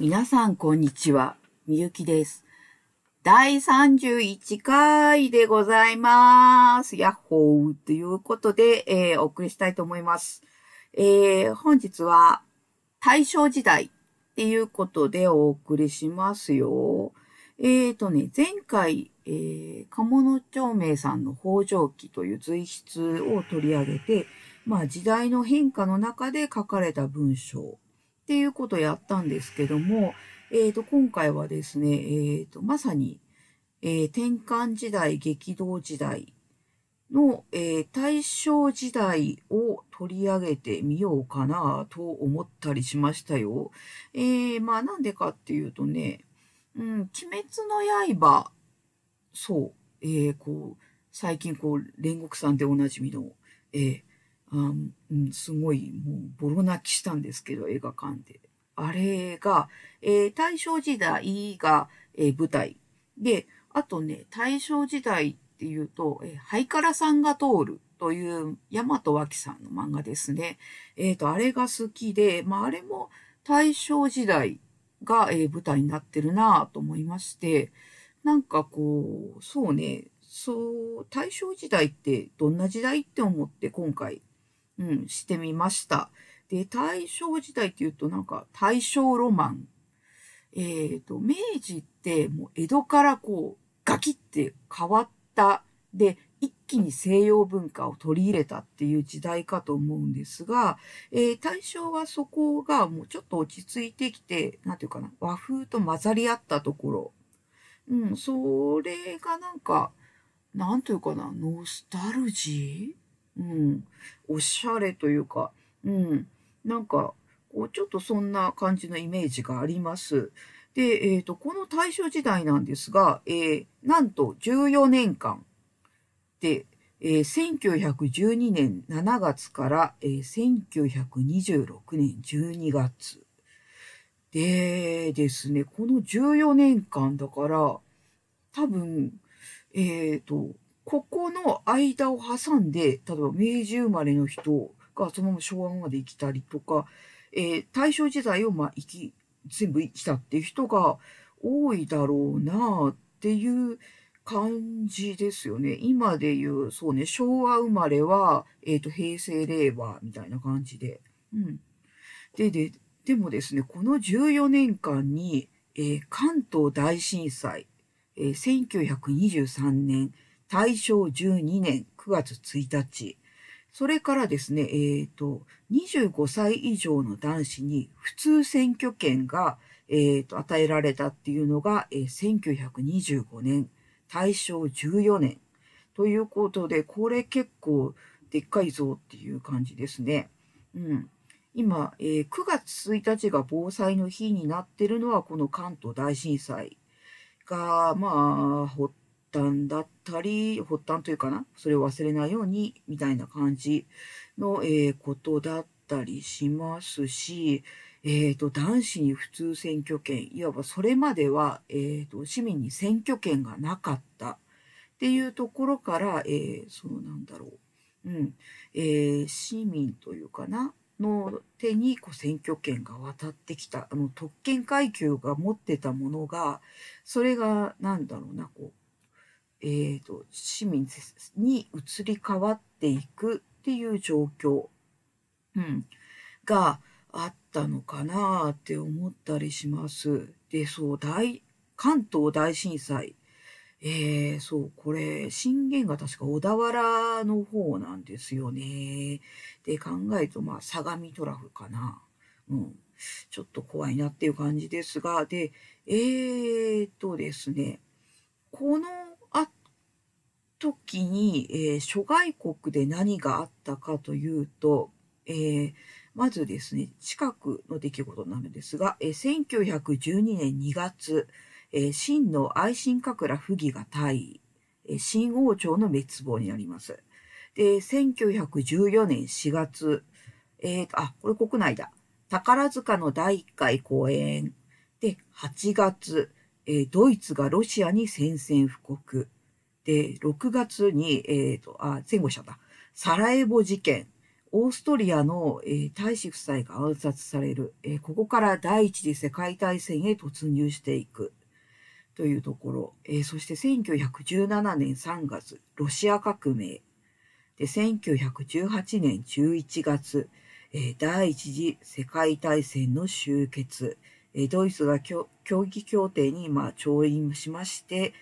皆さん、こんにちは。みゆきです。第31回でございます。ヤッホーということで、えー、お送りしたいと思います。えー、本日は大正時代っていうことでお送りしますよ。えーとね、前回、えー、鴨の町名さんの北条記という随筆を取り上げて、まあ時代の変化の中で書かれた文章っていうことをやったんですけども、えっ、ー、と、今回はですね、えっ、ー、と、まさに、えー、転換時代、激動時代の、えー、大正時代を取り上げてみようかなと思ったりしましたよ。えー、まあなんでかっていうとね、うん、鬼滅の刃、そう、えー、こう、最近こう、煉獄さんでおなじみの、えー、あうん、すごいもうボロ泣きしたんですけど、映画館で。あれが、えー、大正時代が、えー、舞台。で、あとね、大正時代っていうと、えー、ハイカラさんが通るという大和脇さんの漫画ですね。えっ、ー、と、あれが好きで、まあ、あれも大正時代が、えー、舞台になってるなと思いまして、なんかこう、そうね、そう、大正時代ってどんな時代って思って今回うん、してみました。で、大正時代っていうとなんか大正ロマン。えっ、ー、と、明治ってもう江戸からこうガキって変わった。で、一気に西洋文化を取り入れたっていう時代かと思うんですが、えー、大正はそこがもうちょっと落ち着いてきて、なんていうかな、和風と混ざり合ったところ。うん、それがなんか、なんというかな、ノスタルジー？うん、おしゃれというか、うん、なんか、こう、ちょっとそんな感じのイメージがあります。で、えっ、ー、と、この大正時代なんですが、えー、なんと14年間で、えー、1912年7月から、えー、1926年12月。でですね、この14年間だから、多分、えっ、ー、と、ここの間を挟んで、例えば明治生まれの人がそのまま昭和まで生きたりとか、えー、大正時代をまあ生き、全部生きたっていう人が多いだろうなっていう感じですよね。今で言う、そうね、昭和生まれは、えっ、ー、と、平成令和みたいな感じで。うん。で、で、でもですね、この14年間に、えー、関東大震災、えー、1923年、大正12年9月1日、それからですね、えっ、ー、と、25歳以上の男子に普通選挙権が、えー、と与えられたっていうのが、えー、1925年、大正14年。ということで、これ結構でっかいぞっていう感じですね。うん。今、えー、9月1日が防災の日になってるのはこの関東大震災が、まあ、発端だったり、発端というかな、それを忘れないように、みたいな感じの、えー、ことだったりしますし、え、ー、と、男子に普通選挙権、いわばそれまでは、え、ー、と、市民に選挙権がなかったっていうところから、えー、そのなんだろう、うん、えー、市民というかな、の手にこう選挙権が渡ってきた、あの特権階級が持ってたものが、それがなんだろうな、こう、えーと、市民に移り変わっていくっていう状況、うん、があったのかなって思ったりします。で、そう、大、関東大震災。えー、そう、これ、震源が確か小田原の方なんですよね。で、考えると、まあ、相模トラフかな。うん。ちょっと怖いなっていう感じですが、で、えーとですね、この時に、えー、諸外国で何があったかというと、えー、まずですね、近くの出来事なのですが、えー、1912年2月、えー、秦の愛新覚羅不義が退位、えー、新王朝の滅亡になります。で、1914年4月、えー、あ、これ国内だ。宝塚の第1回公演。で、8月、えー、ドイツがロシアに宣戦布告。で、6月に、えっ、ー、と、あ、前後者だ。サラエボ事件。オーストリアの、えー、大使夫妻が暗殺される、えー、ここから第一次世界大戦へ突入していく。というところ、えー、そして1917年3月、ロシア革命、で1918年11月、え、第一次世界大戦の終結、え、ドイツが協議協定に、まあ、調印しまして、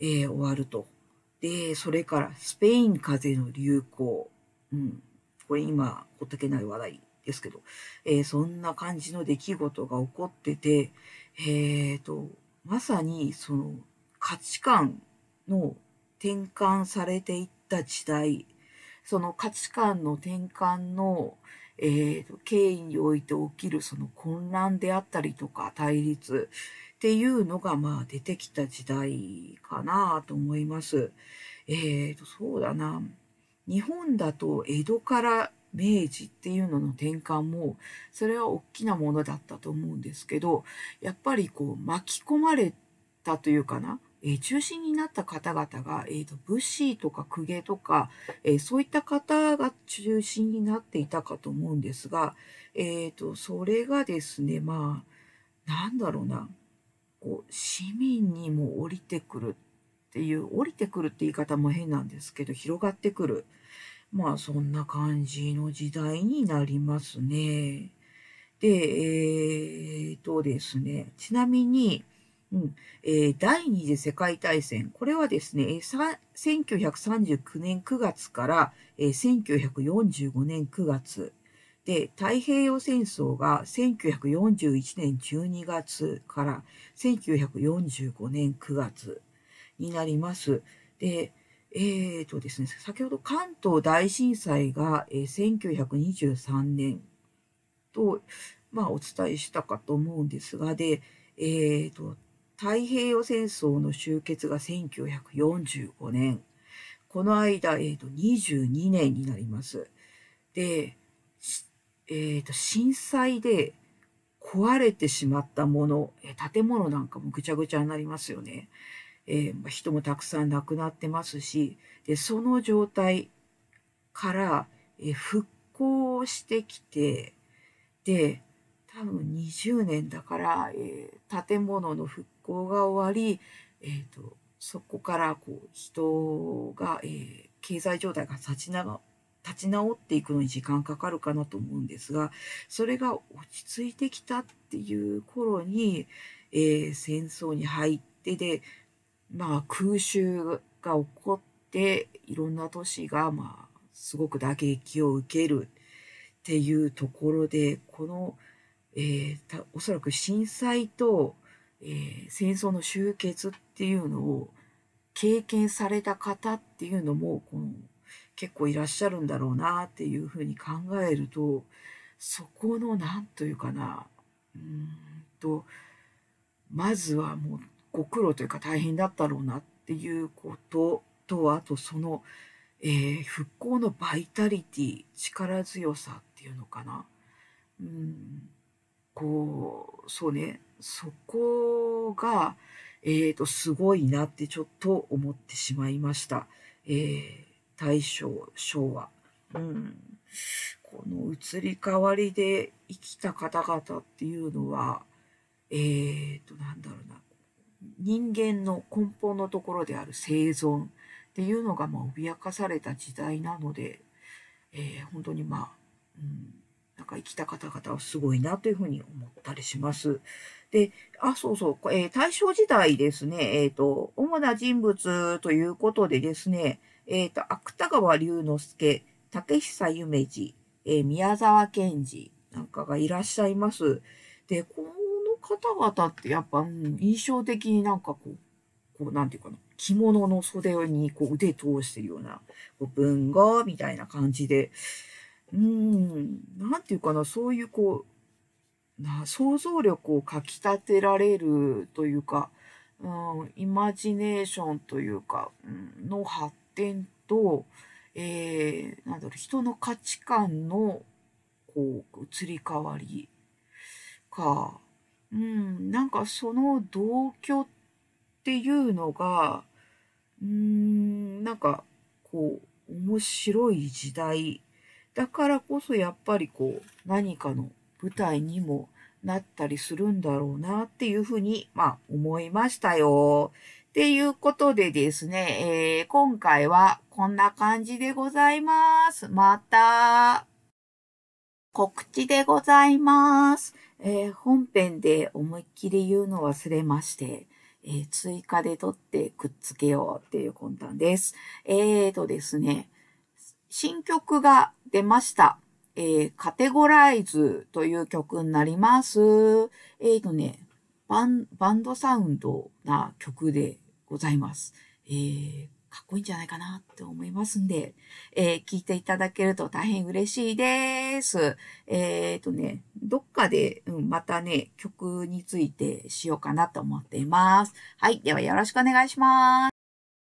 え、終わると。で、それからスペイン風邪の流行。うん。これ今、ほっとけない話題ですけど、えー、そんな感じの出来事が起こってて、えーと、まさにその価値観の転換されていった時代、その価値観の転換の、えー、経緯において起きるその混乱であったりとか対立っていうのがまあ出てきた時代かなと思います。えーと、そうだな。日本だと江戸から明治っていうのの転換もそれは大きなものだったと思うんですけどやっぱりこう巻き込まれたというかな、え、中心になった方々が、えーと、武士とか公家とか、え、そういった方が中心になっていたかと思うんですが、えーと、それがですねまあなんだろうなこう市民にも降りてくるっていう降りてくるって言い方も変なんですけど広がってくるまあそんな感じの時代になりますね。で、えー、とですね、ちなみに、うん。えー、第二次世界大戦、これはですね、1939年9月から、えー、1945年9月。で、太平洋戦争が1941年12月から1945年9月になります。で、えーとですね、先ほど関東大震災が、えー、1923年と、まあ、お伝えしたかと思うんですが、で、えーと、太平洋戦争の終結が1945年。この間、えーと、22年になります。で、えーと、震災で壊れてしまったもの、建物なんかもぐちゃぐちゃになりますよね。えー、人もたくさん亡くなってますし、でその状態から、えー、復興してきて、で、多分20年だから、えー、建物の復興が終わり、えーと、そこからこう人が、えー、経済状態が立ち直立ち直っていくのに時間かかるかなと思うんですがそれが落ち着いてきたっていう頃に、えー、戦争に入ってでまあ、空襲が起こっていろんな都市が、まあ、すごく打撃を受けるっていうところでこの、えー、おそらく震災と、えー、戦争の終結っていうのを経験された方っていうのもこの結構いらっしゃるんだろうなっていうふうに考えるとそこの何というかなうんとまずはもうご苦労というか大変だったろうなっていうこととあとその、えー、復興のバイタリティ力強さっていうのかな。うん。こうそうね。そこが、えーと、すごいなってちょっと思ってしまいました、えー、大正昭和。うん。この移り変わりで生きた方々っていうのは、えーと、なんだろうな、人間の根本のところである生存っていうのがまあ脅かされた時代なので、えー、本当にまあ、う、ん。か生きた方々はすごいなというふうに思ったりします。で、あ、そうそう、えー、大正時代ですね、えっ、ー、と、主な人物ということでですね、えっ、ー、と、芥川龍之介、竹久夢二、えー、宮沢賢治なんかがいらっしゃいます。で、この方々ってやっぱ、うん、印象的になんかこう、こう、なんていうかな、着物の袖にこう腕通してるような、こう文豪みたいな感じで、うん、なんていうかな、そういうこう、な想像力をかき立てられるというか、うん、イマジネーションというか、うん、の発展と、えー、なんだろう、人の価値観の、こう、移り変わりか、うん、なんかその同居っていうのが、うん、なんかこう、面白い時代だからこそやっぱりこう、何かの舞台にもなったりするんだろうなっていうふうに、まあ思いましたよ。っていうことでですね、えー、今回はこんな感じでございます。また、告知でございます。えー、本編で思いっきり言うの忘れまして、えー、追加で撮ってくっつけようっていう魂胆です。えーとですね、新曲が出ました。えー、カテゴライズという曲になります。えーとね、バン、バンドサウンドな曲でございます。えー、かっこいいんじゃないかなって思いますんで、えー、聞いていただけると大変嬉しいです。えっ、ー、とね、どっかで、うん、またね、曲についてしようかなと思っています。はい。ではよろしくお願いします。